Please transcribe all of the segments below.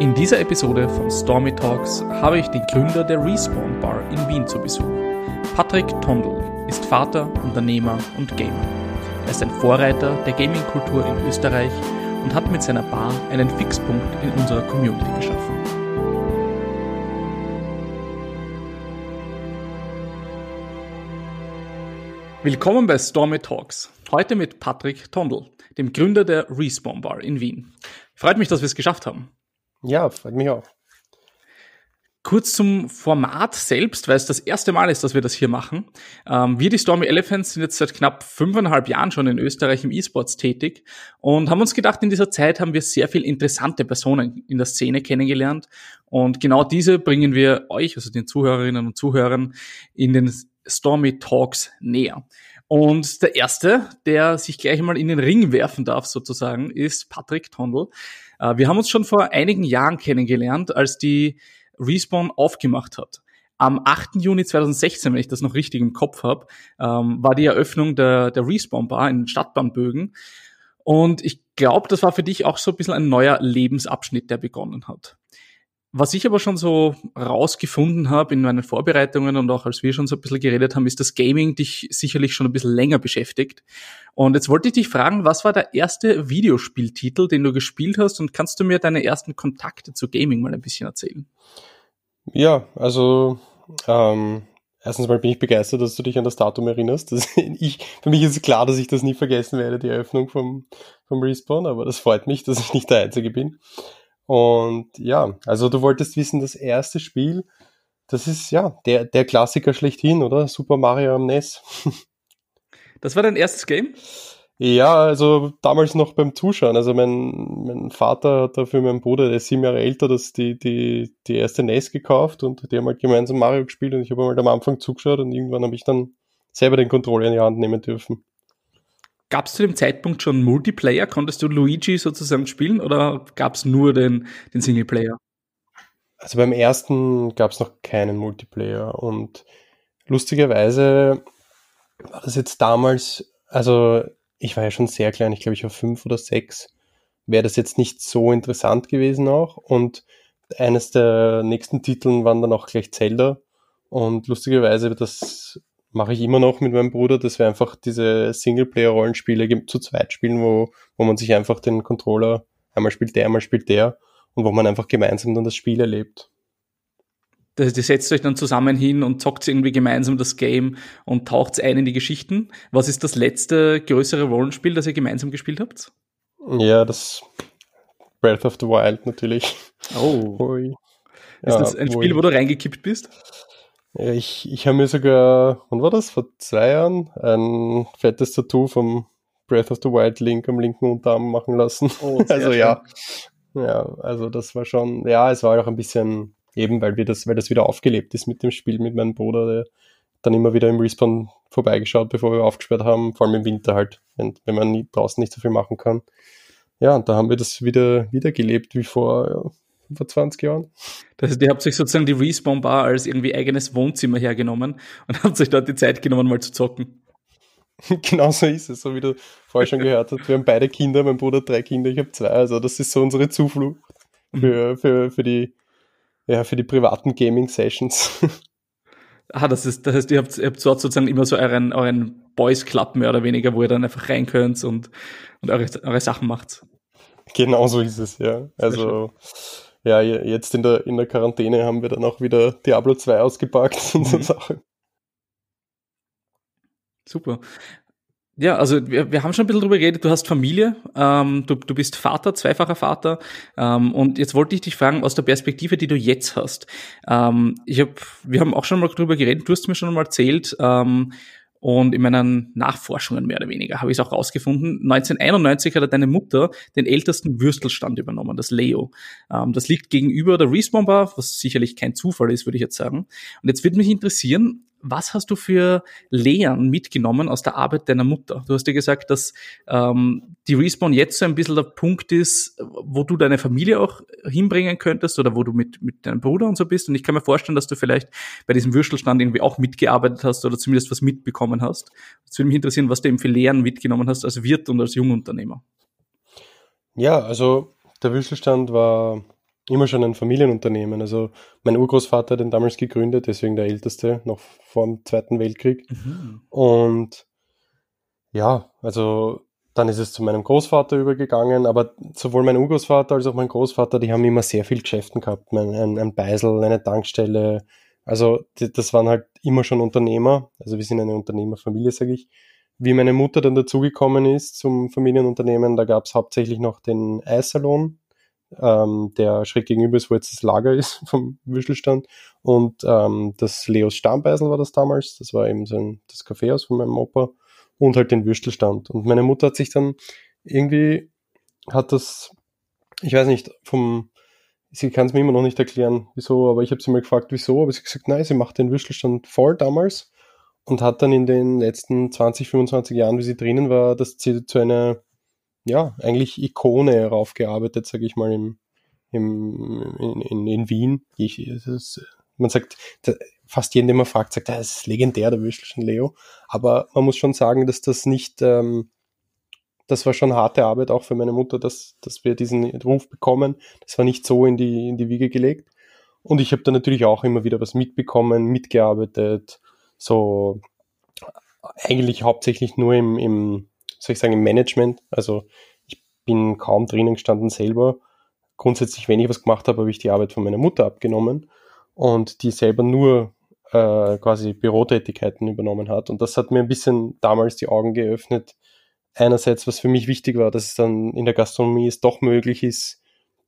In dieser Episode von Stormy Talks habe ich den Gründer der Respawn Bar in Wien zu Besuch. Patrick Tondel ist Vater, Unternehmer und Gamer. Er ist ein Vorreiter der Gaming-Kultur in Österreich und hat mit seiner Bar einen Fixpunkt in unserer Community geschaffen. Willkommen bei Stormy Talks. Heute mit Patrick Tondel, dem Gründer der Respawn Bar in Wien. Freut mich, dass wir es geschafft haben. Ja, freut mich auch. Kurz zum Format selbst, weil es das erste Mal ist, dass wir das hier machen. Ähm, wir, die Stormy Elephants, sind jetzt seit knapp fünfeinhalb Jahren schon in Österreich im E-Sports tätig und haben uns gedacht, in dieser Zeit haben wir sehr viel interessante Personen in der Szene kennengelernt. Und genau diese bringen wir euch, also den Zuhörerinnen und Zuhörern, in den Stormy Talks näher. Und der erste, der sich gleich mal in den Ring werfen darf, sozusagen, ist Patrick Tondel. Äh, wir haben uns schon vor einigen Jahren kennengelernt, als die Respawn aufgemacht hat. Am 8. Juni 2016, wenn ich das noch richtig im Kopf habe, ähm, war die Eröffnung der, der Respawn Bar in Stadtbahnbögen. Und ich glaube, das war für dich auch so ein bisschen ein neuer Lebensabschnitt, der begonnen hat. Was ich aber schon so rausgefunden habe in meinen Vorbereitungen und auch als wir schon so ein bisschen geredet haben, ist, dass Gaming dich sicherlich schon ein bisschen länger beschäftigt. Und jetzt wollte ich dich fragen, was war der erste Videospieltitel, den du gespielt hast und kannst du mir deine ersten Kontakte zu Gaming mal ein bisschen erzählen? Ja, also ähm, erstens mal bin ich begeistert, dass du dich an das Datum erinnerst. Das, ich, für mich ist klar, dass ich das nie vergessen werde, die Eröffnung vom, vom Respawn, aber das freut mich, dass ich nicht der Einzige bin. Und ja, also du wolltest wissen, das erste Spiel, das ist ja der, der Klassiker schlechthin, oder? Super Mario am NES. Das war dein erstes Game? Ja, also damals noch beim Zuschauen. Also mein, mein Vater hat da für meinen Bruder, der ist sieben Jahre älter, das die, die, die erste NES gekauft und die haben halt gemeinsam Mario gespielt und ich habe halt am Anfang zugeschaut und irgendwann habe ich dann selber den Controller in die Hand nehmen dürfen. Gab es zu dem Zeitpunkt schon Multiplayer? Konntest du Luigi sozusagen spielen oder gab es nur den, den Singleplayer? Also beim ersten gab es noch keinen Multiplayer und lustigerweise war das jetzt damals, also ich war ja schon sehr klein, ich glaube ich war fünf oder sechs, wäre das jetzt nicht so interessant gewesen auch und eines der nächsten Titeln waren dann auch gleich Zelda und lustigerweise das mache ich immer noch mit meinem Bruder, dass wir einfach diese Singleplayer-Rollenspiele zu zweit spielen, wo, wo man sich einfach den Controller, einmal spielt der, einmal spielt der und wo man einfach gemeinsam dann das Spiel erlebt. Das ihr setzt euch dann zusammen hin und zockt irgendwie gemeinsam das Game und taucht ein in die Geschichten. Was ist das letzte größere Rollenspiel, das ihr gemeinsam gespielt habt? Ja, das Breath of the Wild natürlich. Oh. Ui. Ist ja, das ein Spiel, wo du reingekippt bist? Ja, ich, ich habe mir sogar, wann war das? Vor zwei Jahren ein fettes Tattoo vom Breath of the Wild Link am linken Unterarm machen lassen. Oh, also ja. Ja, also das war schon, ja, es war auch ein bisschen eben, weil wir das, weil das wieder aufgelebt ist mit dem Spiel mit meinem Bruder, der dann immer wieder im Respawn vorbeigeschaut, bevor wir aufgesperrt haben, vor allem im Winter halt, wenn, wenn man nie, draußen nicht so viel machen kann. Ja, und da haben wir das wieder, wieder gelebt wie vor ja, vor 20 Jahren. Das heißt, ihr habt sich sozusagen die Respawn Bar als irgendwie eigenes Wohnzimmer hergenommen und habt euch dort die Zeit genommen, mal zu zocken. Genau so ist es, so wie du vorher schon gehört hast. Wir haben beide Kinder, mein Bruder hat drei Kinder, ich habe zwei. Also das ist so unsere Zuflucht für, für, für, die, ja, für die privaten Gaming-Sessions. Ah, das ist, das heißt, ihr habt, ihr habt dort sozusagen immer so euren, euren Boys Club mehr oder weniger, wo ihr dann einfach rein könnt und, und eure, eure Sachen macht. Genau so ist es, ja. Also ja, jetzt in der, in der Quarantäne haben wir dann auch wieder Diablo 2 ausgepackt und so mhm. Sachen. Super. Ja, also wir, wir haben schon ein bisschen drüber geredet, du hast Familie, ähm, du, du bist Vater, zweifacher Vater ähm, und jetzt wollte ich dich fragen, aus der Perspektive, die du jetzt hast. Ähm, ich hab, wir haben auch schon mal drüber geredet, du hast mir schon mal erzählt, ähm, und in meinen Nachforschungen mehr oder weniger habe ich es auch rausgefunden. 1991 hat deine Mutter den ältesten Würstelstand übernommen, das Leo. Ähm, das liegt gegenüber der Respawn Bar, was sicherlich kein Zufall ist, würde ich jetzt sagen. Und jetzt würde mich interessieren, was hast du für Lehren mitgenommen aus der Arbeit deiner Mutter? Du hast ja gesagt, dass ähm, die Respawn jetzt so ein bisschen der Punkt ist, wo du deine Familie auch hinbringen könntest oder wo du mit, mit deinem Bruder und so bist. Und ich kann mir vorstellen, dass du vielleicht bei diesem Würstelstand irgendwie auch mitgearbeitet hast oder zumindest was mitbekommen hast. Es würde mich interessieren, was du eben für Lehren mitgenommen hast als Wirt und als Jungunternehmer. Ja, also der Würstelstand war immer schon ein Familienunternehmen. Also mein Urgroßvater hat den damals gegründet, deswegen der älteste, noch vor dem Zweiten Weltkrieg. Mhm. Und ja, also dann ist es zu meinem Großvater übergegangen, aber sowohl mein Urgroßvater als auch mein Großvater, die haben immer sehr viel Geschäften gehabt. Ein, ein, ein Beisel, eine Tankstelle. Also die, das waren halt immer schon Unternehmer. Also wir sind eine Unternehmerfamilie, sage ich. Wie meine Mutter dann dazugekommen ist zum Familienunternehmen, da gab es hauptsächlich noch den Eissalon, ähm, der schräg gegenüber ist, wo jetzt das Lager ist vom Würstelstand. Und ähm, das Leos Stammbeisel war das damals. Das war eben so ein, das Kaffeehaus von meinem Opa und halt den Würstelstand. Und meine Mutter hat sich dann irgendwie, hat das, ich weiß nicht, vom, sie kann es mir immer noch nicht erklären, wieso, aber ich habe sie mal gefragt, wieso, aber sie hat gesagt, nein, sie macht den Würstelstand voll damals und hat dann in den letzten 20, 25 Jahren, wie sie drinnen war, das zu, zu einer, ja, eigentlich Ikone raufgearbeitet, sage ich mal, im, im, in, in, in Wien. Ich, ist, man sagt, fast jeden, den man fragt, sagt, das ist legendär, der Würstelchen Leo. Aber man muss schon sagen, dass das nicht, ähm, das war schon harte Arbeit auch für meine Mutter, dass, dass wir diesen Ruf bekommen. Das war nicht so in die, in die Wiege gelegt. Und ich habe da natürlich auch immer wieder was mitbekommen, mitgearbeitet, so eigentlich hauptsächlich nur im, im soll ich sagen, im Management. Also ich bin kaum drinnen gestanden selber. Grundsätzlich, wenn ich was gemacht habe, habe ich die Arbeit von meiner Mutter abgenommen und die selber nur äh, quasi Bürotätigkeiten übernommen hat. Und das hat mir ein bisschen damals die Augen geöffnet. Einerseits, was für mich wichtig war, dass es dann in der Gastronomie es doch möglich ist,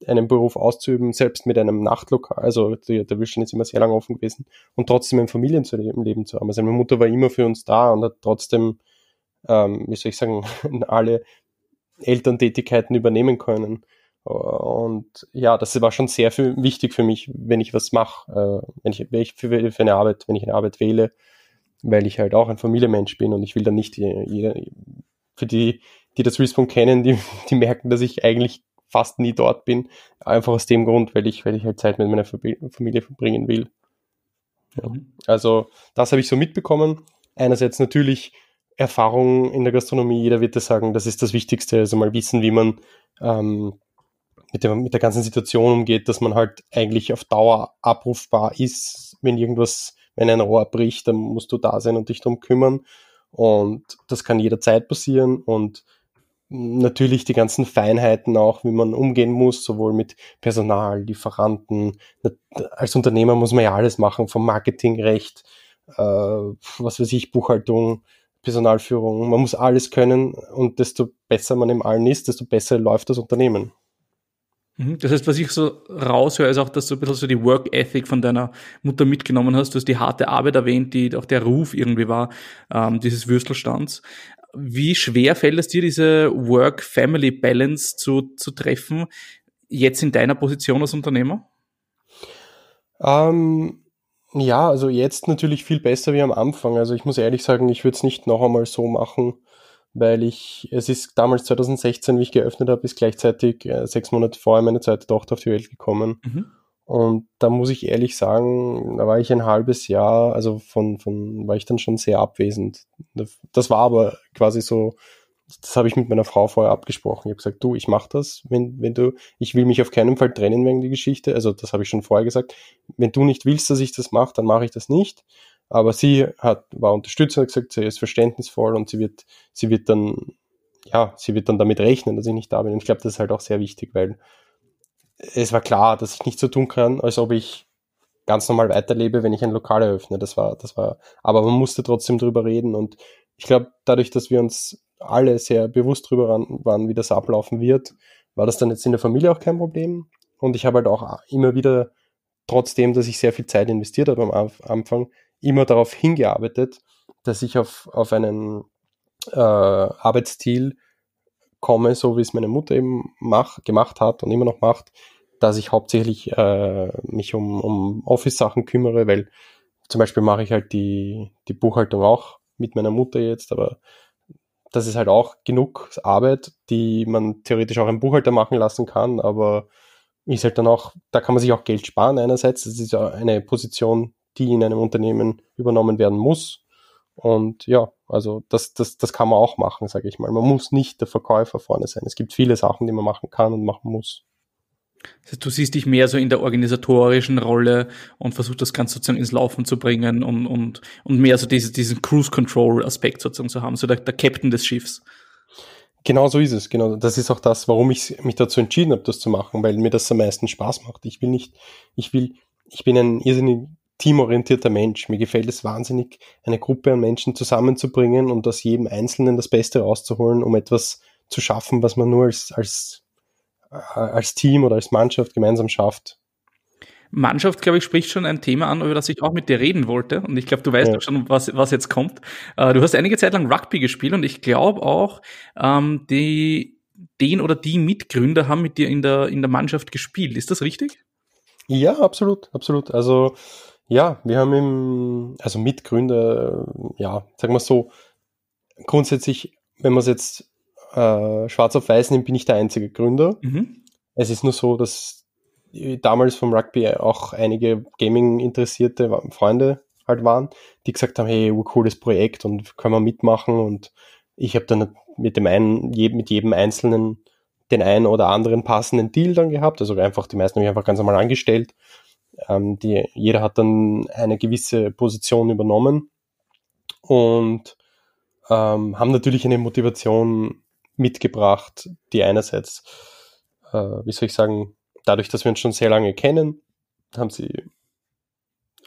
einen Beruf auszuüben, selbst mit einem Nachtlokal. Also der, der Wischchen ist immer sehr lange offen gewesen und trotzdem ein Familienleben zu haben. Also meine Mutter war immer für uns da und hat trotzdem, ähm, wie soll ich sagen, alle Elterntätigkeiten übernehmen können. Und ja, das war schon sehr für, wichtig für mich, wenn ich was mache, äh, wenn ich, wenn ich für, für, eine Arbeit, wenn ich eine Arbeit wähle, weil ich halt auch ein Familienmensch bin und ich will dann nicht jeder, für die, die das Respawn kennen, die, die merken, dass ich eigentlich fast nie dort bin, einfach aus dem Grund, weil ich, weil ich halt Zeit mit meiner Familie verbringen will. Ja. Mhm. Also das habe ich so mitbekommen. Einerseits natürlich Erfahrung in der Gastronomie, jeder wird das sagen, das ist das Wichtigste, also mal wissen, wie man ähm, mit der, mit der ganzen Situation umgeht, dass man halt eigentlich auf Dauer abrufbar ist. Wenn irgendwas, wenn ein Rohr bricht, dann musst du da sein und dich drum kümmern. Und das kann jederzeit passieren. Und natürlich die ganzen Feinheiten auch, wie man umgehen muss, sowohl mit Personal, Lieferanten. Als Unternehmer muss man ja alles machen, vom Marketingrecht, äh, was weiß ich, Buchhaltung, Personalführung. Man muss alles können und desto besser man im Allen ist, desto besser läuft das Unternehmen. Mhm. Das heißt, was ich so raushöre, ist auch, dass du ein bisschen so die Work Ethic von deiner Mutter mitgenommen hast. Du hast die harte Arbeit erwähnt, die auch der Ruf irgendwie war, ähm, dieses Würstelstands. Wie schwer fällt es dir, diese Work-Family-Balance zu, zu treffen, jetzt in deiner Position als Unternehmer? Ähm, ja, also jetzt natürlich viel besser wie am Anfang. Also ich muss ehrlich sagen, ich würde es nicht noch einmal so machen weil ich, es ist damals 2016, wie ich geöffnet habe, ist gleichzeitig äh, sechs Monate vorher meine zweite Tochter auf die Welt gekommen. Mhm. Und da muss ich ehrlich sagen, da war ich ein halbes Jahr, also von, von, war ich dann schon sehr abwesend. Das war aber quasi so, das habe ich mit meiner Frau vorher abgesprochen. Ich habe gesagt, du, ich mache das, wenn, wenn du, ich will mich auf keinen Fall trennen wegen der Geschichte. Also das habe ich schon vorher gesagt. Wenn du nicht willst, dass ich das mache, dann mache ich das nicht. Aber sie hat, war unterstützend, hat gesagt, sie ist verständnisvoll und sie wird, sie wird dann, ja, sie wird dann damit rechnen, dass ich nicht da bin. Und ich glaube, das ist halt auch sehr wichtig, weil es war klar, dass ich nicht so tun kann, als ob ich ganz normal weiterlebe, wenn ich ein Lokal eröffne. Das war, das war, aber man musste trotzdem drüber reden und ich glaube, dadurch, dass wir uns alle sehr bewusst drüber waren, wie das ablaufen wird, war das dann jetzt in der Familie auch kein Problem. Und ich habe halt auch immer wieder, trotzdem, dass ich sehr viel Zeit investiert habe am Anfang, immer darauf hingearbeitet, dass ich auf, auf einen äh, Arbeitsstil komme, so wie es meine Mutter eben mach, gemacht hat und immer noch macht, dass ich hauptsächlich äh, mich um, um Office-Sachen kümmere, weil zum Beispiel mache ich halt die, die Buchhaltung auch mit meiner Mutter jetzt, aber das ist halt auch genug Arbeit, die man theoretisch auch einen Buchhalter machen lassen kann, aber ist halt dann auch, da kann man sich auch Geld sparen einerseits. Das ist ja eine Position, die in einem Unternehmen übernommen werden muss. Und ja, also das, das, das kann man auch machen, sage ich mal. Man muss nicht der Verkäufer vorne sein. Es gibt viele Sachen, die man machen kann und machen muss. Du siehst dich mehr so in der organisatorischen Rolle und versuchst das Ganze sozusagen ins Laufen zu bringen und, und, und mehr so diese, diesen Cruise-Control-Aspekt sozusagen zu haben, so der, der Captain des Schiffs. Genau so ist es, genau. Das ist auch das, warum ich mich dazu entschieden habe, das zu machen, weil mir das am meisten Spaß macht. Ich will nicht, ich will, ich bin ein irrsinnig teamorientierter Mensch. Mir gefällt es wahnsinnig, eine Gruppe an Menschen zusammenzubringen und aus jedem Einzelnen das Beste rauszuholen, um etwas zu schaffen, was man nur als, als, als Team oder als Mannschaft gemeinsam schafft. Mannschaft, glaube ich, spricht schon ein Thema an, über das ich auch mit dir reden wollte. Und ich glaube, du weißt ja. auch schon, was, was jetzt kommt. Äh, du hast einige Zeit lang Rugby gespielt und ich glaube auch, ähm, die, den oder die Mitgründer haben mit dir in der, in der Mannschaft gespielt. Ist das richtig? Ja, absolut, absolut. Also, ja, wir haben im, also Mitgründer, ja, sagen wir so, grundsätzlich, wenn man es jetzt äh, schwarz auf weiß nimmt, bin ich der einzige Gründer. Mhm. Es ist nur so, dass damals vom Rugby auch einige Gaming-interessierte Freunde halt waren, die gesagt haben, hey, cooles Projekt und können wir mitmachen und ich habe dann mit dem einen, mit jedem einzelnen den einen oder anderen passenden Deal dann gehabt, also einfach die meisten habe ich einfach ganz normal angestellt. Ähm, die, jeder hat dann eine gewisse Position übernommen und ähm, haben natürlich eine Motivation mitgebracht, die einerseits, äh, wie soll ich sagen, dadurch, dass wir uns schon sehr lange kennen, haben sie,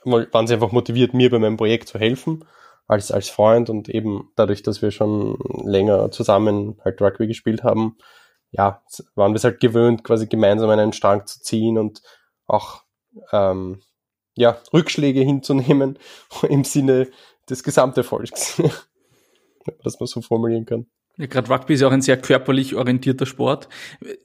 waren sie einfach motiviert, mir bei meinem Projekt zu helfen, als, als Freund und eben dadurch, dass wir schon länger zusammen halt Rugby gespielt haben, ja, waren wir es halt gewöhnt, quasi gemeinsam einen Strang zu ziehen und auch, ähm, ja, Rückschläge hinzunehmen im Sinne des Gesamterfolgs. dass man so formulieren kann. Ja, gerade Rugby ist ja auch ein sehr körperlich orientierter Sport.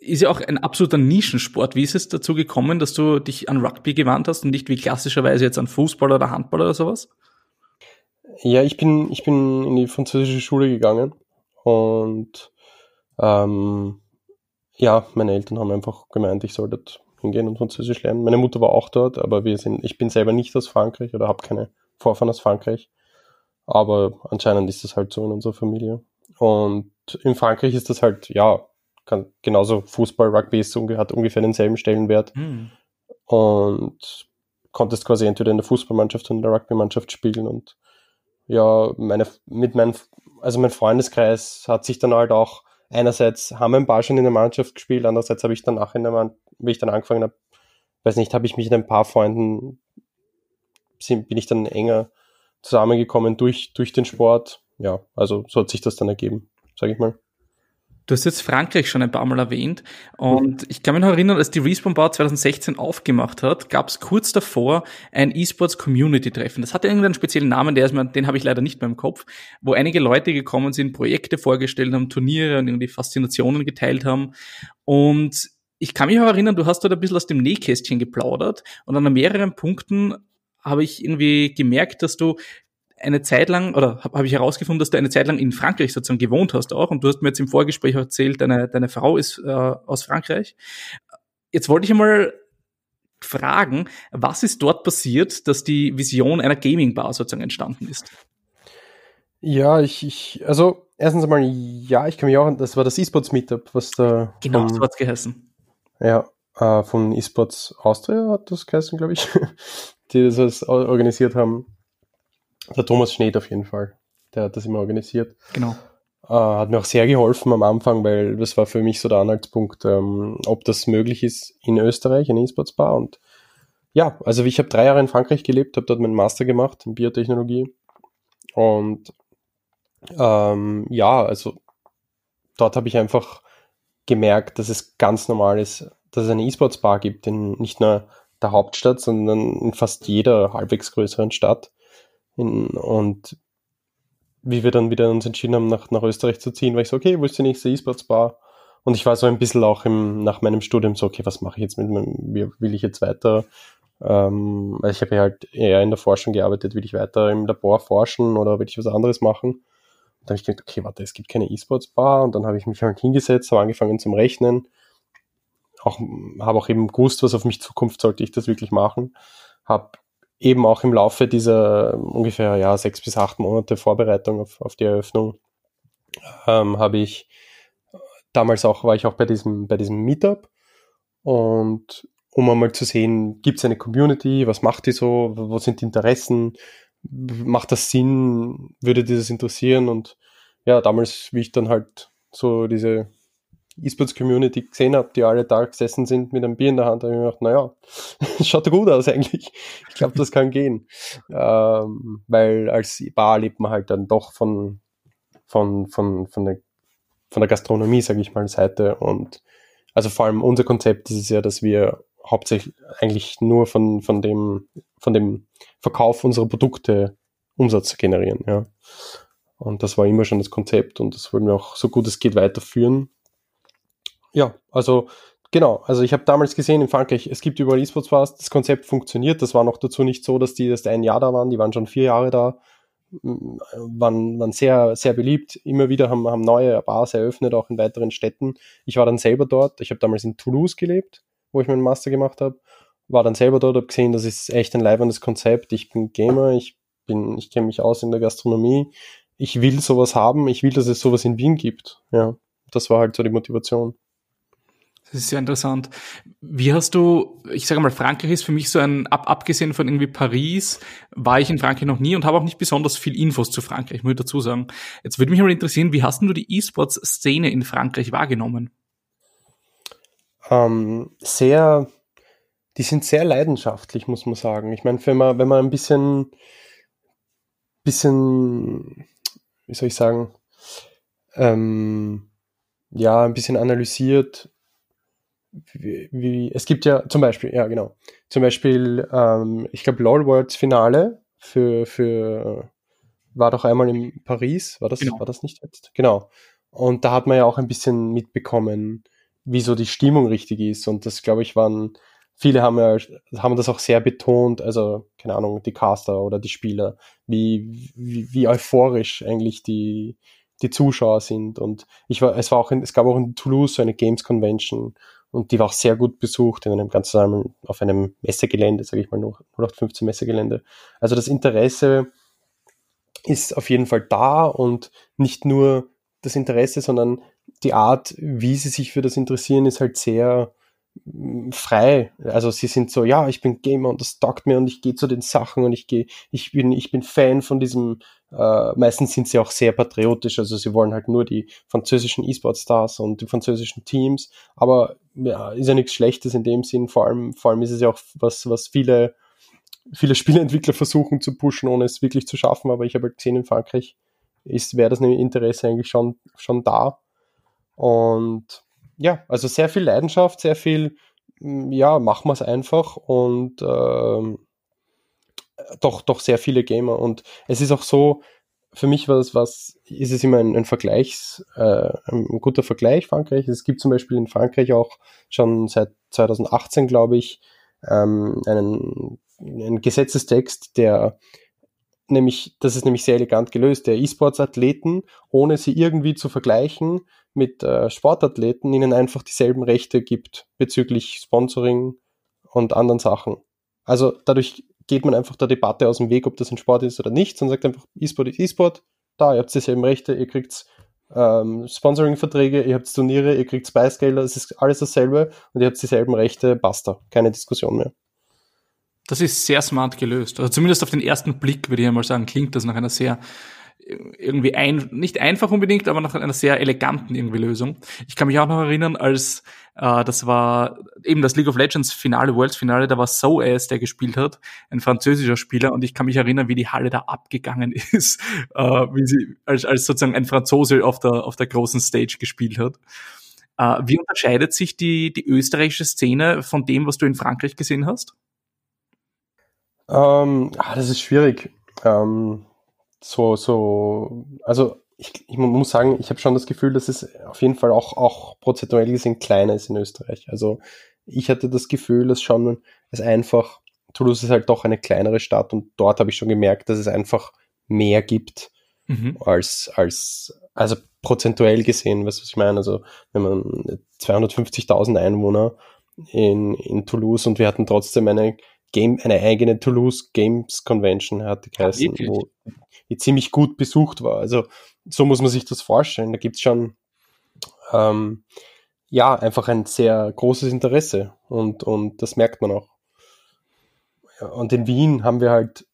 Ist ja auch ein absoluter Nischensport. Wie ist es dazu gekommen, dass du dich an Rugby gewandt hast und nicht wie klassischerweise jetzt an Fußball oder Handball oder sowas? Ja, ich bin, ich bin in die französische Schule gegangen und ähm, ja, meine Eltern haben einfach gemeint, ich soll dort hingehen und Französisch lernen. Meine Mutter war auch dort, aber wir sind, ich bin selber nicht aus Frankreich oder habe keine Vorfahren aus Frankreich. Aber anscheinend ist das halt so in unserer Familie. Und in Frankreich ist das halt, ja, kann, genauso Fußball, Rugby ist, hat ungefähr denselben Stellenwert. Mhm. Und konntest quasi entweder in der Fußballmannschaft oder in der Rugby-Mannschaft spielen. Und ja, meine, mit meinem, also mein Freundeskreis hat sich dann halt auch, einerseits haben ein paar schon in der Mannschaft gespielt, andererseits habe ich danach in der Mann, wie ich dann angefangen habe, weiß nicht, habe ich mich mit ein paar Freunden, bin ich dann enger zusammengekommen durch, durch den Sport ja, also so hat sich das dann ergeben, sage ich mal. Du hast jetzt Frankreich schon ein paar Mal erwähnt und ich kann mich noch erinnern, als die Respawn Bar 2016 aufgemacht hat, gab es kurz davor ein E-Sports Community Treffen. Das hatte irgendeinen speziellen Namen, der ist mir, den habe ich leider nicht mehr im Kopf, wo einige Leute gekommen sind, Projekte vorgestellt haben, Turniere und irgendwie Faszinationen geteilt haben. Und ich kann mich auch erinnern, du hast dort ein bisschen aus dem Nähkästchen geplaudert und an mehreren Punkten habe ich irgendwie gemerkt, dass du eine Zeit lang, oder habe hab ich herausgefunden, dass du eine Zeit lang in Frankreich sozusagen gewohnt hast auch. Und du hast mir jetzt im Vorgespräch erzählt, deine, deine Frau ist äh, aus Frankreich. Jetzt wollte ich einmal fragen, was ist dort passiert, dass die Vision einer Gaming-Bar sozusagen entstanden ist? Ja, ich, ich, also erstens einmal, ja, ich kann mich auch, das war das E-Sports Meetup, was da. Genau, so hat's geheißen. Ja, äh, von E-Sports Austria hat das geheißen, glaube ich, die das organisiert haben. Der Thomas Schneed auf jeden Fall. Der hat das immer organisiert. Genau. Äh, hat mir auch sehr geholfen am Anfang, weil das war für mich so der Anhaltspunkt, ähm, ob das möglich ist in Österreich, ein E-Sports Bar. Und ja, also ich habe drei Jahre in Frankreich gelebt, habe dort meinen Master gemacht in Biotechnologie. Und ähm, ja, also dort habe ich einfach gemerkt, dass es ganz normal ist, dass es eine E-Sports Bar gibt, in nicht nur der Hauptstadt, sondern in fast jeder halbwegs größeren Stadt. In, und wie wir dann wieder uns entschieden haben, nach, nach Österreich zu ziehen, war ich so, okay, wo ist die nächste E-Sports-Bar? Und ich war so ein bisschen auch im, nach meinem Studium so, okay, was mache ich jetzt mit meinem, wie will ich jetzt weiter? Ähm, also ich habe ja halt eher in der Forschung gearbeitet, will ich weiter im Labor forschen oder will ich was anderes machen? Und dann habe ich gedacht, okay, warte, es gibt keine E-Sports-Bar und dann habe ich mich halt hingesetzt, habe angefangen zum Rechnen, auch, habe auch eben gewusst, was auf mich Zukunft sollte ich das wirklich machen, habe eben auch im Laufe dieser ungefähr ja, sechs bis acht Monate Vorbereitung auf, auf die Eröffnung ähm, habe ich damals auch, war ich auch bei diesem, bei diesem Meetup und um einmal zu sehen, gibt es eine Community, was macht die so, wo sind die Interessen, macht das Sinn, würde dir das interessieren? Und ja, damals, wie ich dann halt so diese E-Sports-Community gesehen habe, die alle da gesessen sind mit einem Bier in der Hand, habe ich mir gedacht, naja, schaut gut aus eigentlich. Ich glaube, das kann gehen. Ähm, weil als Bar lebt man halt dann doch von, von, von, von, der, von der Gastronomie, sage ich mal, Seite. Und also vor allem unser Konzept ist es ja, dass wir hauptsächlich eigentlich nur von, von, dem, von dem Verkauf unserer Produkte Umsatz generieren. Ja. Und das war immer schon das Konzept und das wollen wir auch so gut es geht weiterführen. Ja, also genau. Also ich habe damals gesehen in Frankreich, es gibt überall E-Sports Bars, das Konzept funktioniert. Das war noch dazu nicht so, dass die erst ein Jahr da waren, die waren schon vier Jahre da, waren, waren sehr, sehr beliebt. Immer wieder haben, haben neue Bars eröffnet, auch in weiteren Städten. Ich war dann selber dort. Ich habe damals in Toulouse gelebt wo ich meinen Master gemacht habe. War dann selber dort, habe gesehen, das ist echt ein leibendes Konzept. Ich bin Gamer, ich bin, ich kenne mich aus in der Gastronomie. Ich will sowas haben, ich will, dass es sowas in Wien gibt. Ja, das war halt so die Motivation. Das ist sehr interessant. Wie hast du, ich sage mal, Frankreich ist für mich so ein, ab, abgesehen von irgendwie Paris, war ich in Frankreich noch nie und habe auch nicht besonders viel Infos zu Frankreich, muss ich dazu sagen. Jetzt würde mich mal interessieren, wie hast du die E-Sports-Szene in Frankreich wahrgenommen? ähm, sehr, die sind sehr leidenschaftlich, muss man sagen. Ich meine, wenn man, wenn man ein bisschen, bisschen, wie soll ich sagen, ähm, ja, ein bisschen analysiert, wie, wie, es gibt ja zum Beispiel, ja genau, zum Beispiel, ähm, ich glaube, LOL Worlds Finale für, für, war doch einmal in Paris, war das, genau. war das nicht jetzt? Genau. Und da hat man ja auch ein bisschen mitbekommen, wie so die Stimmung richtig ist. Und das, glaube ich, waren, viele haben ja, haben das auch sehr betont, also, keine Ahnung, die Caster oder die Spieler, wie, wie, wie euphorisch eigentlich die, die Zuschauer sind. Und ich war, es war auch in, es gab auch in Toulouse so eine Games Convention und die war auch sehr gut besucht in einem ganz auf einem Messegelände, sage ich mal, 0815 Messegelände. Also das Interesse ist auf jeden Fall da und nicht nur das Interesse, sondern die Art, wie sie sich für das interessieren, ist halt sehr frei. Also sie sind so, ja, ich bin Gamer und das taugt mir und ich gehe zu den Sachen und ich gehe, ich bin, ich bin Fan von diesem, äh, meistens sind sie auch sehr patriotisch, also sie wollen halt nur die französischen E-Sport-Stars und die französischen Teams, aber ja, ist ja nichts Schlechtes in dem Sinn, vor allem, vor allem ist es ja auch was, was viele, viele Spieleentwickler versuchen zu pushen, ohne es wirklich zu schaffen, aber ich habe halt gesehen, in Frankreich ist, wäre das Interesse eigentlich schon, schon da. Und ja, also sehr viel Leidenschaft, sehr viel, mm, ja, machen wir es einfach und ähm, doch, doch sehr viele Gamer. Und es ist auch so, für mich was, was ist es immer ein, ein Vergleichs, äh, ein guter Vergleich Frankreich. Es gibt zum Beispiel in Frankreich auch schon seit 2018, glaube ich, ähm, einen, einen Gesetzestext, der nämlich, das ist nämlich sehr elegant gelöst, der E-Sports-Athleten, ohne sie irgendwie zu vergleichen mit äh, Sportathleten, ihnen einfach dieselben Rechte gibt bezüglich Sponsoring und anderen Sachen. Also dadurch geht man einfach der Debatte aus dem Weg, ob das ein Sport ist oder nicht, sondern sagt einfach, E-Sport ist E-Sport, da, ihr habt dieselben Rechte, ihr kriegt ähm, Sponsoring-Verträge, ihr habt Turniere, ihr kriegt Spice-Gelder, es ist alles dasselbe und ihr habt dieselben Rechte, basta, keine Diskussion mehr. Das ist sehr smart gelöst. Also zumindest auf den ersten Blick würde ich einmal sagen, klingt das nach einer sehr irgendwie ein, nicht einfach unbedingt, aber nach einer sehr eleganten irgendwie Lösung. Ich kann mich auch noch erinnern, als äh, das war eben das League of Legends Finale, Worlds Finale, da war Soaz, der gespielt hat, ein französischer Spieler, und ich kann mich erinnern, wie die Halle da abgegangen ist, äh, wie sie als, als sozusagen ein Franzose auf der auf der großen Stage gespielt hat. Äh, wie unterscheidet sich die die österreichische Szene von dem, was du in Frankreich gesehen hast? Ähm, ah, das ist schwierig. Ähm, so, so, also ich, ich muss sagen, ich habe schon das Gefühl, dass es auf jeden Fall auch, auch prozentuell gesehen kleiner ist in Österreich. Also ich hatte das Gefühl, dass schon es einfach, Toulouse ist halt doch eine kleinere Stadt und dort habe ich schon gemerkt, dass es einfach mehr gibt mhm. als, als, also prozentuell gesehen, weißt du, was ich meine? Also wenn man 250.000 Einwohner in, in Toulouse und wir hatten trotzdem eine Game, eine eigene Toulouse Games Convention hatte geheißen, ah, wo die ziemlich gut besucht war. Also so muss man sich das vorstellen. Da gibt's schon ähm, ja, einfach ein sehr großes Interesse und, und das merkt man auch. Ja, und in Wien haben wir halt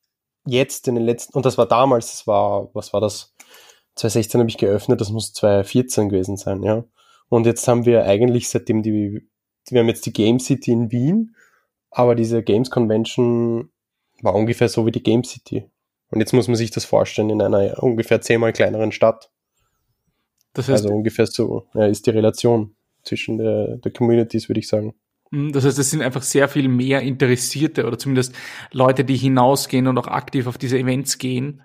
jetzt in den letzten, und das war damals, das war, was war das? 2016 habe ich geöffnet, das muss 2014 gewesen sein, ja. Und jetzt haben wir eigentlich seitdem die, wir haben jetzt die Game City in Wien, aber diese Games Convention war ungefähr so wie die Game City. Und jetzt muss man sich das vorstellen in einer ungefähr zehnmal kleineren Stadt. Das heißt, also ungefähr so ja, ist die Relation zwischen der, der Communities, würde ich sagen. Hm, das heißt, es sind einfach sehr viel mehr Interessierte oder zumindest Leute, die hinausgehen und auch aktiv auf diese Events gehen.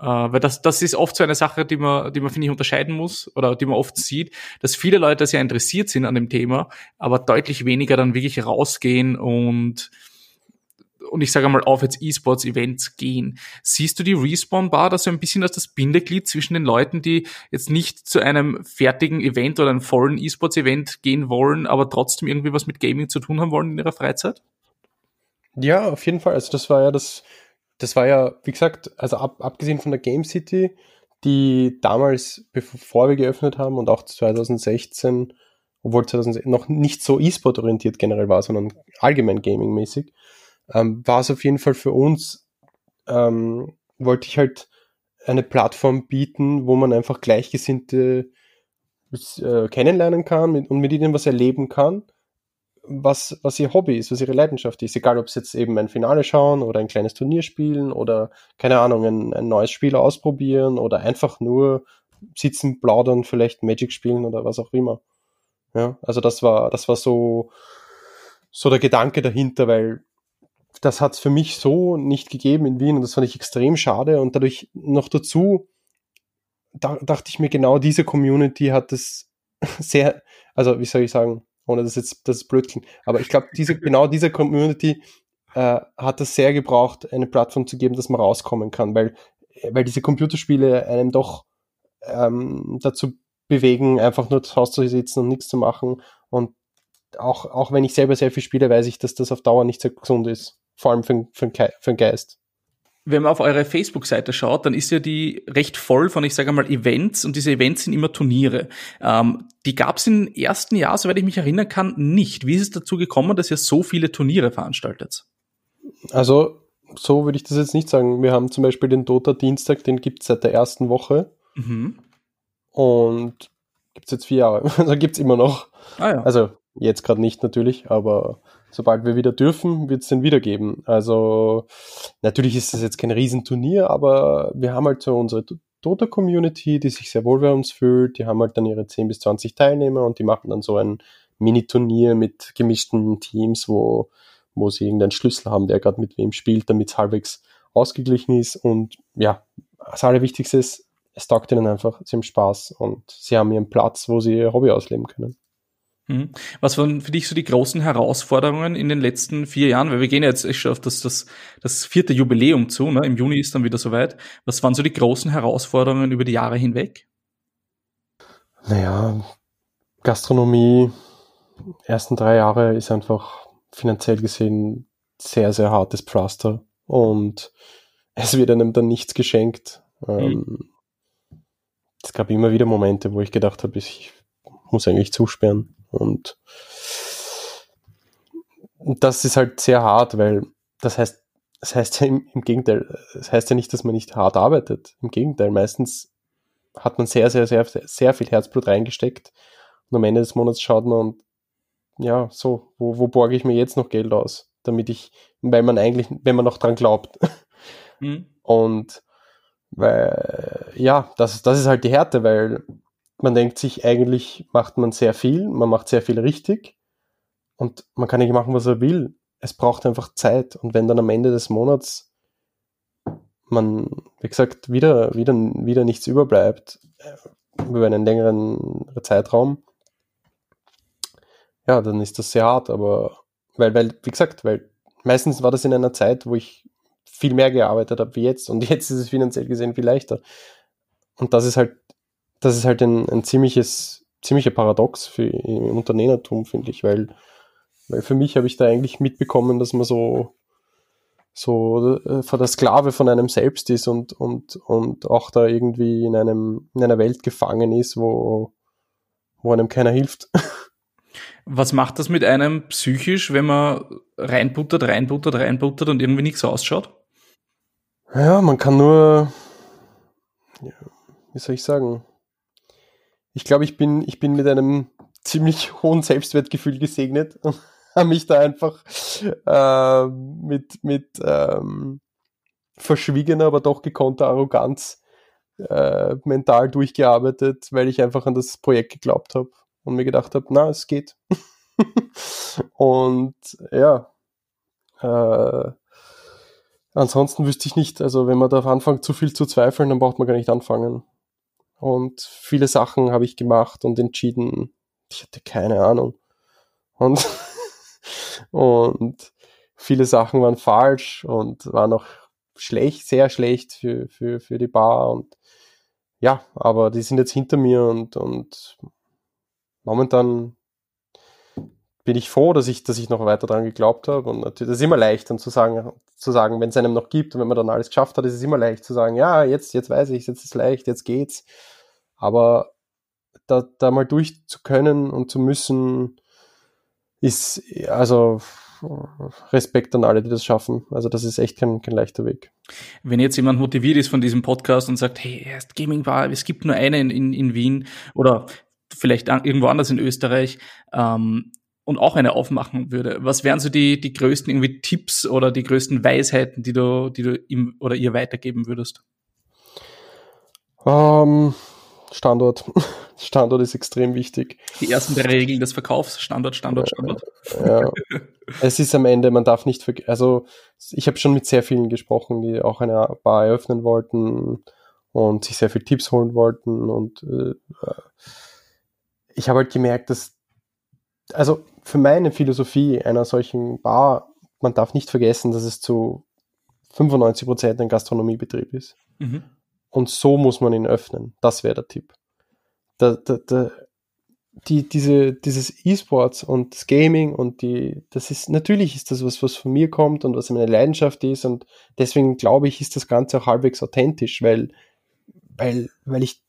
Äh, weil das, das ist oft so eine Sache, die man, die man, finde ich, unterscheiden muss oder die man oft sieht, dass viele Leute sehr interessiert sind an dem Thema, aber deutlich weniger dann wirklich rausgehen und und ich sage mal auf jetzt E-Sports-Events gehen. Siehst du die Respawn-Bar da so ein bisschen als das Bindeglied zwischen den Leuten, die jetzt nicht zu einem fertigen Event oder einem vollen E-Sports-Event gehen wollen, aber trotzdem irgendwie was mit Gaming zu tun haben wollen in ihrer Freizeit? Ja, auf jeden Fall. Also das war ja das, das war ja, wie gesagt, also ab, abgesehen von der Game City, die damals, bevor wir geöffnet haben und auch 2016, obwohl 2016 noch nicht so E-Sport orientiert generell war, sondern allgemein Gaming-mäßig, ähm, war es auf jeden Fall für uns, ähm, wollte ich halt eine Plattform bieten, wo man einfach Gleichgesinnte äh, kennenlernen kann und mit ihnen was erleben kann, was, was ihr Hobby ist, was ihre Leidenschaft ist. Egal, ob es jetzt eben ein Finale schauen oder ein kleines Turnier spielen oder, keine Ahnung, ein, ein neues Spiel ausprobieren oder einfach nur sitzen, plaudern, vielleicht Magic spielen oder was auch immer. Ja, also das war, das war so, so der Gedanke dahinter, weil das hat es für mich so nicht gegeben in Wien und das fand ich extrem schade und dadurch noch dazu da, dachte ich mir genau diese Community hat es sehr, also wie soll ich sagen, ohne dass jetzt das blöd klingt, aber ich glaube diese genau diese Community äh, hat es sehr gebraucht, eine Plattform zu geben, dass man rauskommen kann, weil weil diese Computerspiele einem doch ähm, dazu bewegen, einfach nur zu Hause zu sitzen und nichts zu machen. Und auch, auch wenn ich selber sehr viel spiele, weiß ich, dass das auf Dauer nicht sehr gesund ist. Vor allem für, für, für den Geist. Wenn man auf eure Facebook-Seite schaut, dann ist ja die recht voll von, ich sage mal, Events und diese Events sind immer Turniere. Ähm, die gab es im ersten Jahr, soweit ich mich erinnern kann, nicht. Wie ist es dazu gekommen, dass ihr so viele Turniere veranstaltet? Also, so würde ich das jetzt nicht sagen. Wir haben zum Beispiel den Dota-Dienstag, den gibt es seit der ersten Woche. Mhm. Und gibt es jetzt vier Jahre. Also gibt es immer noch. Ah, ja. Also jetzt gerade nicht natürlich, aber sobald wir wieder dürfen, wird es den wieder geben. Also natürlich ist das jetzt kein Riesenturnier, aber wir haben halt so unsere Dota-Community, die sich sehr wohl bei uns fühlt. Die haben halt dann ihre 10 bis 20 Teilnehmer und die machen dann so ein Mini-Turnier mit gemischten Teams, wo, wo sie irgendeinen Schlüssel haben, der gerade mit wem spielt, damit es halbwegs ausgeglichen ist. Und ja, das Allerwichtigste ist, es taugt ihnen einfach, sie haben Spaß und sie haben ihren Platz, wo sie ihr Hobby ausleben können. Mhm. Was waren für dich so die großen Herausforderungen in den letzten vier Jahren? Weil wir gehen jetzt schon auf das, das, das vierte Jubiläum zu, ne? im Juni ist dann wieder soweit. Was waren so die großen Herausforderungen über die Jahre hinweg? Naja, Gastronomie, ersten drei Jahre ist einfach finanziell gesehen sehr, sehr hartes Pflaster und es wird einem dann nichts geschenkt. Mhm. Es gab immer wieder Momente, wo ich gedacht habe, ich muss eigentlich zusperren. Und das ist halt sehr hart, weil das heißt, das heißt ja im, im Gegenteil, das heißt ja nicht, dass man nicht hart arbeitet. Im Gegenteil, meistens hat man sehr, sehr, sehr, sehr viel Herzblut reingesteckt und am Ende des Monats schaut man und ja, so, wo, wo borge ich mir jetzt noch Geld aus? Damit ich, weil man eigentlich, wenn man noch dran glaubt. Mhm. Und weil, ja, das, das ist halt die Härte, weil man denkt sich, eigentlich macht man sehr viel, man macht sehr viel richtig und man kann nicht machen, was er will. Es braucht einfach Zeit und wenn dann am Ende des Monats man, wie gesagt, wieder, wieder, wieder nichts überbleibt äh, über einen längeren Zeitraum, ja, dann ist das sehr hart, aber weil, weil, wie gesagt, weil meistens war das in einer Zeit, wo ich viel mehr gearbeitet habe wie jetzt und jetzt ist es finanziell gesehen viel leichter. Und das ist halt das ist halt ein, ein ziemliches, ziemlicher Paradox für im Unternehmertum, finde ich, weil, weil für mich habe ich da eigentlich mitbekommen, dass man so, so äh, vor der Sklave von einem selbst ist und, und, und auch da irgendwie in einem, in einer Welt gefangen ist, wo, wo einem keiner hilft. Was macht das mit einem psychisch, wenn man reinbuttert, reinbuttert, reinbuttert und irgendwie nichts ausschaut? Ja, man kann nur, ja, wie soll ich sagen? Ich glaube, ich bin, ich bin mit einem ziemlich hohen Selbstwertgefühl gesegnet und habe mich da einfach äh, mit, mit ähm, verschwiegener, aber doch gekonnter Arroganz äh, mental durchgearbeitet, weil ich einfach an das Projekt geglaubt habe und mir gedacht habe, na, es geht. und ja, äh, ansonsten wüsste ich nicht, also wenn man da anfängt zu viel zu zweifeln, dann braucht man gar nicht anfangen. Und viele Sachen habe ich gemacht und entschieden, ich hatte keine Ahnung. Und, und viele Sachen waren falsch und waren auch schlecht, sehr schlecht für, für, für die Bar und ja, aber die sind jetzt hinter mir und, und momentan bin ich froh, dass ich, dass ich noch weiter daran geglaubt habe. Und natürlich, das ist immer leicht, dann zu sagen, zu sagen, wenn es einem noch gibt und wenn man dann alles geschafft hat, ist es immer leicht zu sagen, ja, jetzt, jetzt weiß ich, jetzt ist es leicht, jetzt geht's. Aber da, da mal durch zu können und zu müssen, ist, also, Respekt an alle, die das schaffen. Also das ist echt kein, kein leichter Weg. Wenn jetzt jemand motiviert ist von diesem Podcast und sagt, hey, erst Gaming Bar, es gibt nur eine in, in, in Wien oder vielleicht irgendwo anders in Österreich ähm, und auch eine aufmachen würde, was wären so die, die größten irgendwie Tipps oder die größten Weisheiten, die du, die du ihm oder ihr weitergeben würdest? Um, ähm, Standort. Standort ist extrem wichtig. Die ersten drei Regeln des Verkaufs, Standort, Standort, Standort. Ja. es ist am Ende, man darf nicht, also ich habe schon mit sehr vielen gesprochen, die auch eine Bar eröffnen wollten und sich sehr viele Tipps holen wollten und äh, ich habe halt gemerkt, dass, also für meine Philosophie einer solchen Bar, man darf nicht vergessen, dass es zu 95 Prozent ein Gastronomiebetrieb ist. Mhm. Und so muss man ihn öffnen. Das wäre der Tipp. Der, der, der, die, diese, dieses E-Sports und das Gaming und die, das ist, natürlich ist das was, was von mir kommt und was meine Leidenschaft ist und deswegen glaube ich, ist das Ganze auch halbwegs authentisch, weil, weil, weil ich,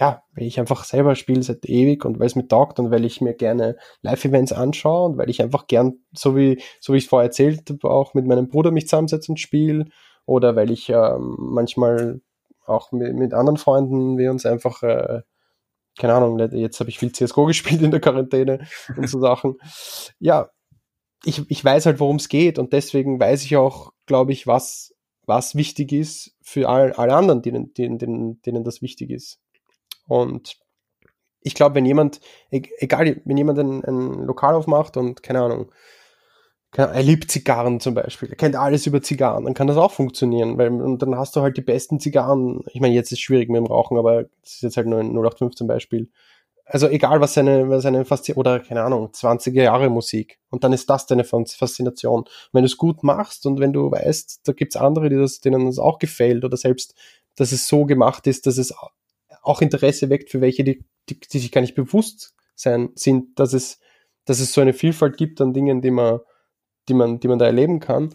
ja, weil ich einfach selber spiele seit ewig und weil es mir taugt und weil ich mir gerne Live-Events anschaue und weil ich einfach gern, so wie, so wie ich es vorher erzählt habe, auch mit meinem Bruder mich zusammensetze und spiele oder weil ich ähm, manchmal auch mit, mit anderen Freunden wir uns einfach, äh, keine Ahnung, jetzt habe ich viel CSGO gespielt in der Quarantäne und so Sachen. Ja, ich, ich weiß halt, worum es geht und deswegen weiß ich auch, glaube ich, was, was wichtig ist für all, alle anderen, denen, denen, denen, denen das wichtig ist. Und ich glaube, wenn jemand, e-, egal, wenn jemand ein, ein Lokal aufmacht und keine Ahnung, er liebt Zigarren zum Beispiel, er kennt alles über Zigarren, dann kann das auch funktionieren, weil und dann hast du halt die besten Zigarren. Ich meine, jetzt ist es schwierig mit dem Rauchen, aber das ist jetzt halt nur ein 0815 Beispiel. Also egal, was seine, was seine Faszination, oder keine Ahnung, 20er Jahre Musik. Und dann ist das deine Faszination. wenn du es gut machst und wenn du weißt, da gibt's andere, die das, denen das auch gefällt oder selbst, dass es so gemacht ist, dass es auch Interesse weckt für welche, die, die, die sich gar nicht bewusst sein sind, dass es, dass es so eine Vielfalt gibt an Dingen, die man, die man, die man da erleben kann,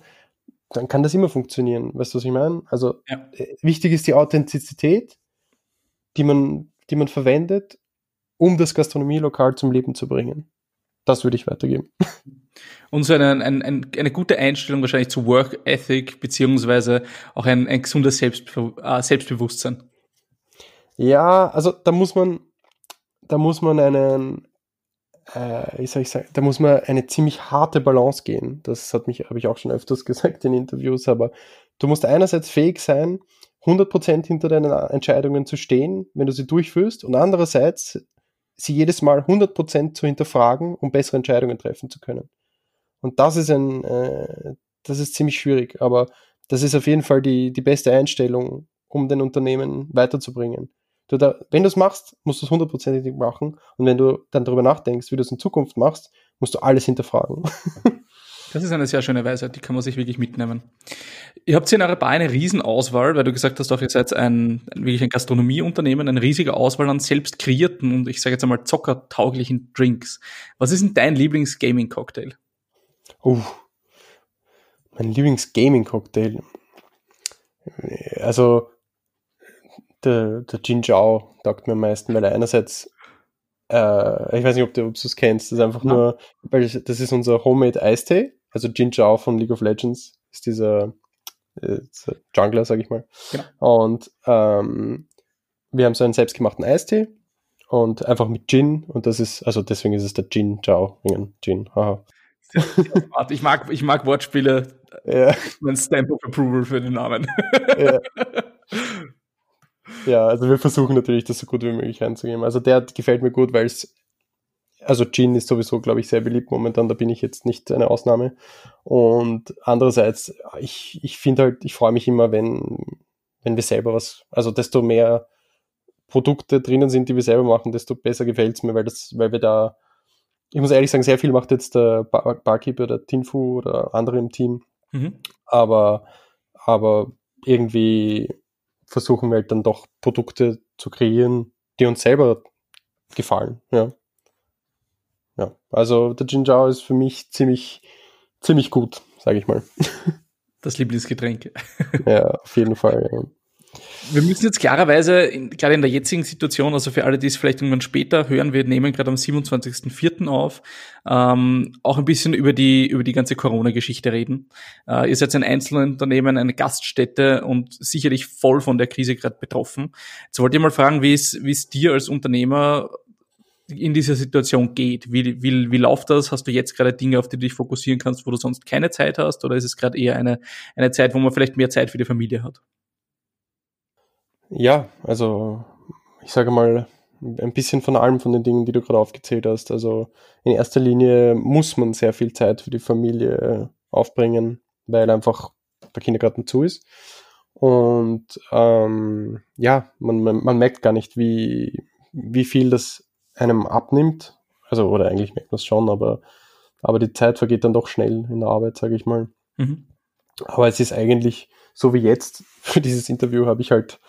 dann kann das immer funktionieren. Weißt du, was ich meine? Also ja. Äh, wichtig ist die Authentizität, die man, die man verwendet, um das Gastronomielokal zum Leben zu bringen. Das würde ich weitergeben. Und so eine, eine, eine gute Einstellung wahrscheinlich zu Work Ethic, beziehungsweise auch ein, ein gesundes Selbstbe äh, Selbstbewusstsein. Ja, also da muss man, da muss man einen, äh, wie soll ich sagen, da muss man eine ziemlich harte Balance gehen. Das hat mich, habe ich auch schon öfters gesagt in Interviews, aber du musst einerseits fähig sein, 100% hinter deinen Entscheidungen zu stehen, wenn du sie durchführst, und andererseits sie jedes Mal 100% zu hinterfragen, um bessere Entscheidungen treffen zu können. Und das ist ein, äh, das ist ziemlich schwierig, aber das ist auf jeden Fall die, die beste Einstellung, um den Unternehmen weiterzubringen. Du da, wenn du es machst, musst du es hundertprozentig machen. Und wenn du dann darüber nachdenkst, wie du es in Zukunft machst, musst du alles hinterfragen. Das ist eine sehr schöne Weise, die kann man sich wirklich mitnehmen. Ihr habt hier in eurer Bar eine Riesenauswahl, weil du gesagt hast, auch ihr seid ein, wirklich ein Gastronomieunternehmen, eine riesige Auswahl an selbst kreierten und ich sage jetzt einmal zockertauglichen Drinks. Was ist denn dein Lieblings-Gaming-Cocktail? Oh, mein Lieblings-Gaming-Cocktail. Also, der, der Jin Zhao taugt mir am meisten, weil er einerseits äh, ich weiß nicht, ob du es kennst, das ist einfach ja. nur, weil das ist unser Homemade Eistee, also Jin Zhao von League of Legends ist dieser äh, Jungler, sag ich mal. Genau. Und ähm, wir haben so einen selbstgemachten Eistee und einfach mit Gin und das ist, also deswegen ist es der Gin Zhao, Gin, haha. Ich mag, ich mag Wortspiele. Ja. Mein Stamp of Approval für den Namen. Ja. ja, also wir versuchen natürlich, das so gut wie möglich reinzugeben. Also der gefällt mir gut, weil es, also Gin ist sowieso, glaube ich, sehr beliebt momentan, da bin ich jetzt nicht eine Ausnahme. Und andererseits, ich, ich finde halt, ich freue mich immer, wenn, wenn wir selber was, also desto mehr Produkte drinnen sind, die wir selber machen, desto besser gefällt es mir, weil das, weil wir da, ich muss ehrlich sagen, sehr viel macht jetzt der Bar Barkeeper, der Tinfu oder andere im Team. Mhm. Aber, aber irgendwie versuchen wir halt dann doch Produkte zu kreieren, die uns selber gefallen. Ja. Ja, also der Jinjao ist für mich ziemlich, ziemlich gut, sage ich mal. Das Lieblingsgetränk. ja, auf jeden Fall. Ja. Wir müssen jetzt klarerweise, in, gerade in der jetzigen Situation, also für alle, die es vielleicht irgendwann später hören, wir nehmen gerade am 27.04. auf, ähm, auch ein bisschen über die, über die ganze Corona-Geschichte reden. Äh, ihr seid ein Einzelunternehmen, eine Gaststätte und sicherlich voll von der Krise gerade betroffen. Jetzt wollte ich mal fragen, wie es, dir als Unternehmer in dieser Situation geht. Wie, wie, wie läuft das? Hast du jetzt gerade Dinge, auf die du dich fokussieren kannst, wo du sonst keine Zeit hast? Oder ist es gerade eher eine, eine Zeit, wo man vielleicht mehr Zeit für die Familie hat? Ja, also ich sage mal, ein bisschen von allem von den Dingen, die du gerade aufgezählt hast. Also in erster Linie muss man sehr viel Zeit für die Familie aufbringen, weil einfach der Kindergarten zu ist. Und ähm, ja, man, man, man merkt gar nicht, wie, wie viel das einem abnimmt. Also, oder eigentlich merkt man es schon, aber, aber die Zeit vergeht dann doch schnell in der Arbeit, sage ich mal. Mhm. Aber es ist eigentlich, so wie jetzt, für dieses Interview habe ich halt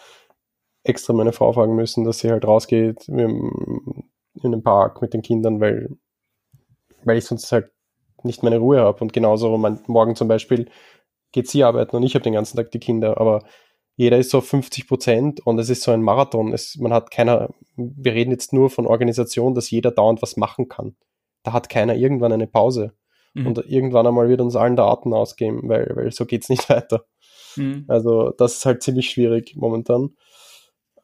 extra meine Frau fragen müssen, dass sie halt rausgeht in den Park mit den Kindern, weil, weil ich sonst halt nicht meine Ruhe habe. Und genauso man, morgen zum Beispiel geht sie arbeiten und ich habe den ganzen Tag die Kinder, aber jeder ist so auf 50 Prozent und es ist so ein Marathon. Es, man hat keiner, wir reden jetzt nur von Organisation, dass jeder dauernd was machen kann. Da hat keiner irgendwann eine Pause. Mhm. Und irgendwann einmal wird uns allen der Atem ausgehen, weil, weil so geht's nicht weiter. Mhm. Also das ist halt ziemlich schwierig momentan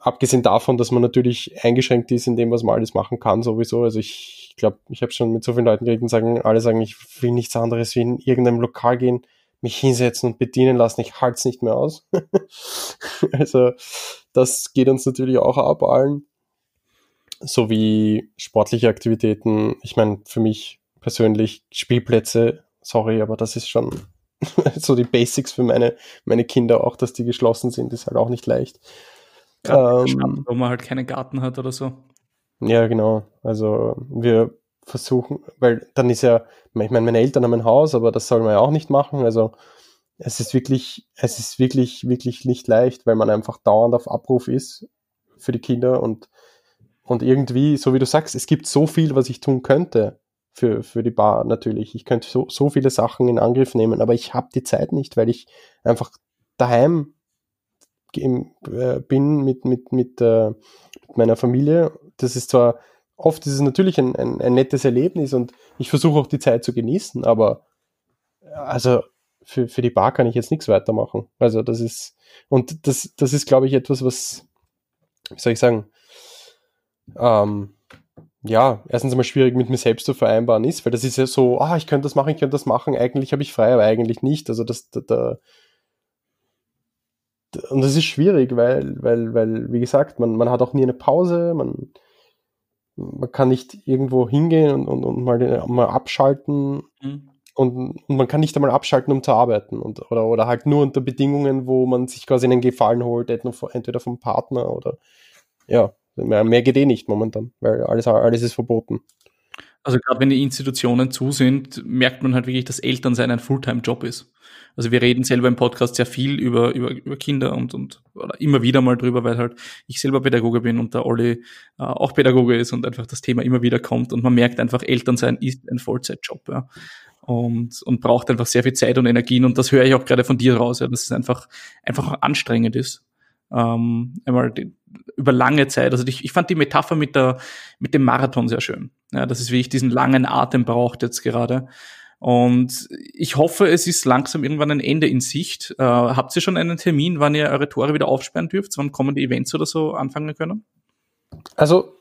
abgesehen davon, dass man natürlich eingeschränkt ist in dem, was man alles machen kann, sowieso. Also ich glaube, ich habe schon mit so vielen Leuten geredet und sagen, alle sagen, ich will nichts anderes wie in irgendeinem Lokal gehen, mich hinsetzen und bedienen lassen. Ich halte es nicht mehr aus. also das geht uns natürlich auch ab allen. Sowie sportliche Aktivitäten. Ich meine, für mich persönlich Spielplätze, sorry, aber das ist schon so die Basics für meine, meine Kinder auch, dass die geschlossen sind, ist halt auch nicht leicht. Ähm, Stadt, wo man halt keinen Garten hat oder so. Ja, genau. Also wir versuchen, weil dann ist ja, ich meine, meine Eltern haben ein Haus, aber das soll man ja auch nicht machen. Also es ist wirklich, es ist wirklich, wirklich nicht leicht, weil man einfach dauernd auf Abruf ist für die Kinder und, und irgendwie, so wie du sagst, es gibt so viel, was ich tun könnte für, für die Bar natürlich. Ich könnte so, so viele Sachen in Angriff nehmen, aber ich habe die Zeit nicht, weil ich einfach daheim bin mit, mit, mit, äh, mit meiner Familie. Das ist zwar oft ist es natürlich ein, ein, ein nettes Erlebnis und ich versuche auch die Zeit zu genießen, aber also für, für die Bar kann ich jetzt nichts weitermachen. Also das ist, und das, das ist, glaube ich, etwas, was, wie soll ich sagen, ähm, ja, erstens einmal schwierig mit mir selbst zu vereinbaren ist, weil das ist ja so, ah, ich könnte das machen, ich könnte das machen, eigentlich habe ich frei, aber eigentlich nicht. Also das, da, da, und das ist schwierig, weil, weil, weil, wie gesagt, man, man hat auch nie eine Pause, man, man kann nicht irgendwo hingehen und, und, und mal, mal abschalten mhm. und, und man kann nicht einmal abschalten, um zu arbeiten und, oder, oder halt nur unter Bedingungen, wo man sich quasi einen Gefallen holt, entweder vom Partner oder ja, mehr, mehr geht eh nicht momentan, weil alles, alles ist verboten. Also gerade wenn die Institutionen zu sind, merkt man halt wirklich, dass Elternsein ein Fulltime-Job ist. Also wir reden selber im Podcast sehr viel über, über, über Kinder und, und oder immer wieder mal drüber, weil halt ich selber Pädagoge bin und der Olli äh, auch Pädagoge ist und einfach das Thema immer wieder kommt und man merkt einfach, Elternsein ist ein Vollzeitjob. Ja. Und, und braucht einfach sehr viel Zeit und Energien und das höre ich auch gerade von dir raus, ja, dass es einfach, einfach anstrengend ist. Ähm, einmal die, über lange Zeit. Also ich, ich fand die Metapher mit der mit dem Marathon sehr schön. Ja, dass es wirklich diesen langen Atem braucht jetzt gerade. Und ich hoffe, es ist langsam irgendwann ein Ende in Sicht. Äh, habt ihr schon einen Termin, wann ihr eure Tore wieder aufsperren dürft? Wann kommen die Events oder so anfangen können? Also,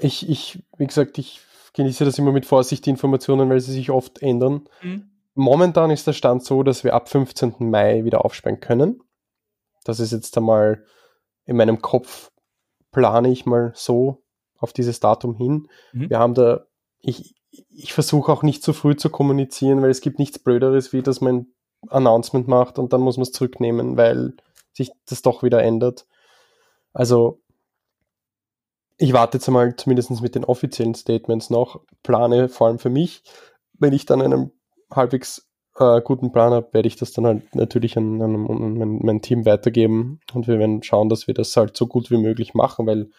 ich, ich, wie gesagt, ich genieße das immer mit Vorsicht, die Informationen, weil sie sich oft ändern. Mhm. Momentan ist der Stand so, dass wir ab 15. Mai wieder aufsperren können. Das ist jetzt einmal in meinem Kopf plane ich mal so auf dieses Datum hin. Mhm. Wir haben da, ich, ich versuche auch nicht zu früh zu kommunizieren, weil es gibt nichts Blöderes, wie dass man ein Announcement macht und dann muss man es zurücknehmen, weil sich das doch wieder ändert. Also ich warte jetzt einmal zumindest mit den offiziellen Statements noch, plane vor allem für mich. Wenn ich dann einen halbwegs äh, guten Plan habe, werde ich das dann halt natürlich an, an, an mein, mein, Team weitergeben und wir werden schauen, dass wir das halt so gut wie möglich machen, weil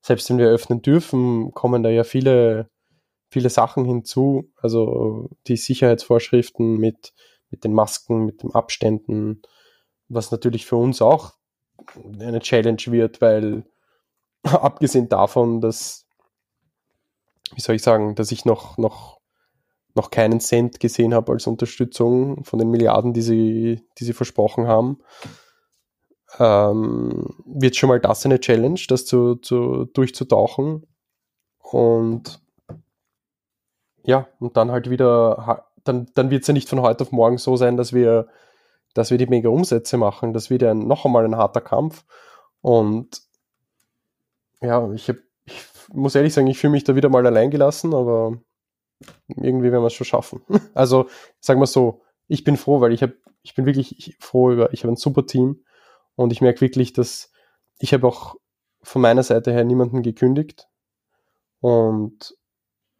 selbst wenn wir öffnen dürfen, kommen da ja viele, viele Sachen hinzu. Also die Sicherheitsvorschriften mit, mit den Masken, mit den Abständen, was natürlich für uns auch eine Challenge wird, weil abgesehen davon, dass, wie soll ich sagen, dass ich noch, noch, noch keinen Cent gesehen habe als Unterstützung von den Milliarden, die sie, die sie versprochen haben, ähm, wird schon mal das eine Challenge, das zu, zu, durchzutauchen. Und ja, und dann halt wieder, dann, dann wird es ja nicht von heute auf morgen so sein, dass wir, dass wir die mega Umsätze machen. Das wird ja noch einmal ein harter Kampf. Und ja, ich, hab, ich muss ehrlich sagen, ich fühle mich da wieder mal allein gelassen, aber irgendwie werden wir es schon schaffen. Also sagen wir so, ich bin froh, weil ich habe, ich bin wirklich froh über, ich habe ein super Team und ich merke wirklich, dass ich habe auch von meiner Seite her niemanden gekündigt und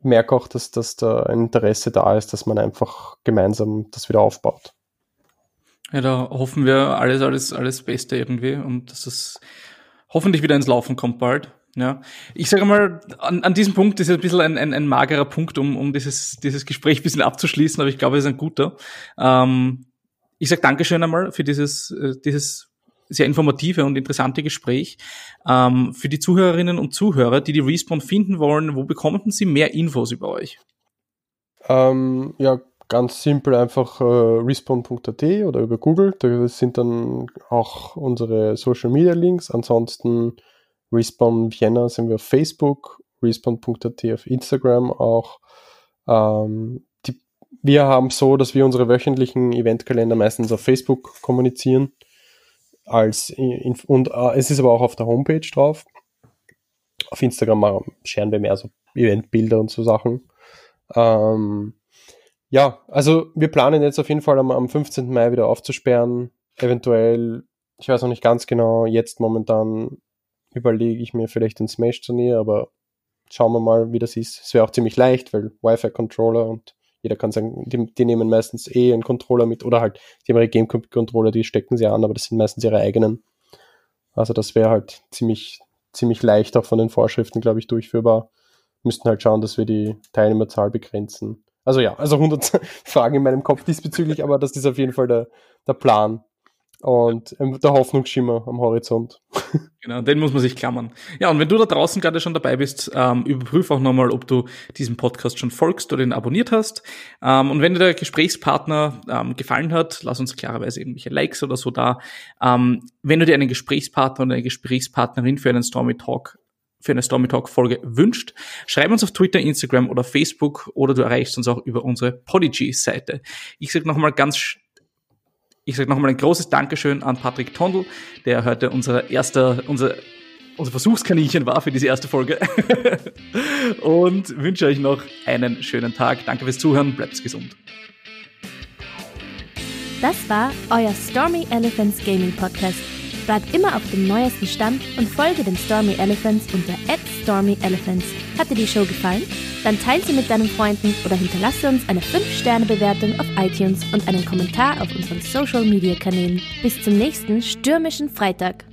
merke auch, dass, dass da ein Interesse da ist, dass man einfach gemeinsam das wieder aufbaut. Ja, da hoffen wir alles, alles, alles Beste irgendwie und dass es hoffentlich wieder ins Laufen kommt bald. Ja, ich sage mal, an, an diesem Punkt ist es ein bisschen ein, ein, ein magerer Punkt, um, um dieses, dieses Gespräch ein bisschen abzuschließen, aber ich glaube, es ist ein guter. Ähm, ich sage Dankeschön einmal für dieses, äh, dieses sehr informative und interessante Gespräch. Ähm, für die Zuhörerinnen und Zuhörer, die die Respawn finden wollen, wo bekommen sie mehr Infos über euch? Ähm, ja, ganz simpel einfach äh, respawn.at oder über Google. Da sind dann auch unsere Social Media Links. Ansonsten Respawn Vienna sind wir auf Facebook, respawn.at auf Instagram auch. Ähm, die, wir haben so, dass wir unsere wöchentlichen Eventkalender meistens auf Facebook kommunizieren. Als in, und äh, es ist aber auch auf der Homepage drauf. Auf Instagram scheren wir mehr so Eventbilder und so Sachen. Ähm, ja, also wir planen jetzt auf jeden Fall am, am 15. Mai wieder aufzusperren. Eventuell, ich weiß noch nicht ganz genau, jetzt momentan überlege ich mir vielleicht ein Smash-Turnier, aber schauen wir mal, wie das ist. Es wäre auch ziemlich leicht, weil Wi-Fi-Controller und jeder kann sagen, die, die, nehmen meistens eh einen Controller mit oder halt, die haben ihre Gamecube-Controller, die stecken sie an, aber das sind meistens ihre eigenen. Also das wäre halt ziemlich, ziemlich leicht auch von den Vorschriften, glaube ich, durchführbar. Müssten halt schauen, dass wir die Teilnehmerzahl begrenzen. Also ja, also 100 Fragen in meinem Kopf diesbezüglich, aber das ist auf jeden Fall der, der Plan und der Hoffnungsschimmer am Horizont. Genau, den muss man sich klammern. Ja, und wenn du da draußen gerade schon dabei bist, ähm, überprüf auch nochmal, ob du diesem Podcast schon folgst oder ihn abonniert hast. Ähm, und wenn dir der Gesprächspartner ähm, gefallen hat, lass uns klarerweise irgendwelche Likes oder so da. Ähm, wenn du dir einen Gesprächspartner oder eine Gesprächspartnerin für einen Stormy Talk für eine Stormy Talk Folge wünscht, schreib uns auf Twitter, Instagram oder Facebook oder du erreichst uns auch über unsere Podigy Seite. Ich sage nochmal ganz ich sage nochmal ein großes Dankeschön an Patrick Tondl, der heute unser erster, unser, unser Versuchskaninchen war für diese erste Folge. Und wünsche euch noch einen schönen Tag. Danke fürs Zuhören, bleibt gesund. Das war euer Stormy Elephants Gaming Podcast. Bleibt immer auf dem neuesten Stand und folge den Stormy Elephants unter @stormyelephants. Hat dir die Show gefallen? Dann teile sie mit deinen Freunden oder hinterlasse uns eine 5-Sterne-Bewertung auf iTunes und einen Kommentar auf unseren Social-Media-Kanälen. Bis zum nächsten stürmischen Freitag.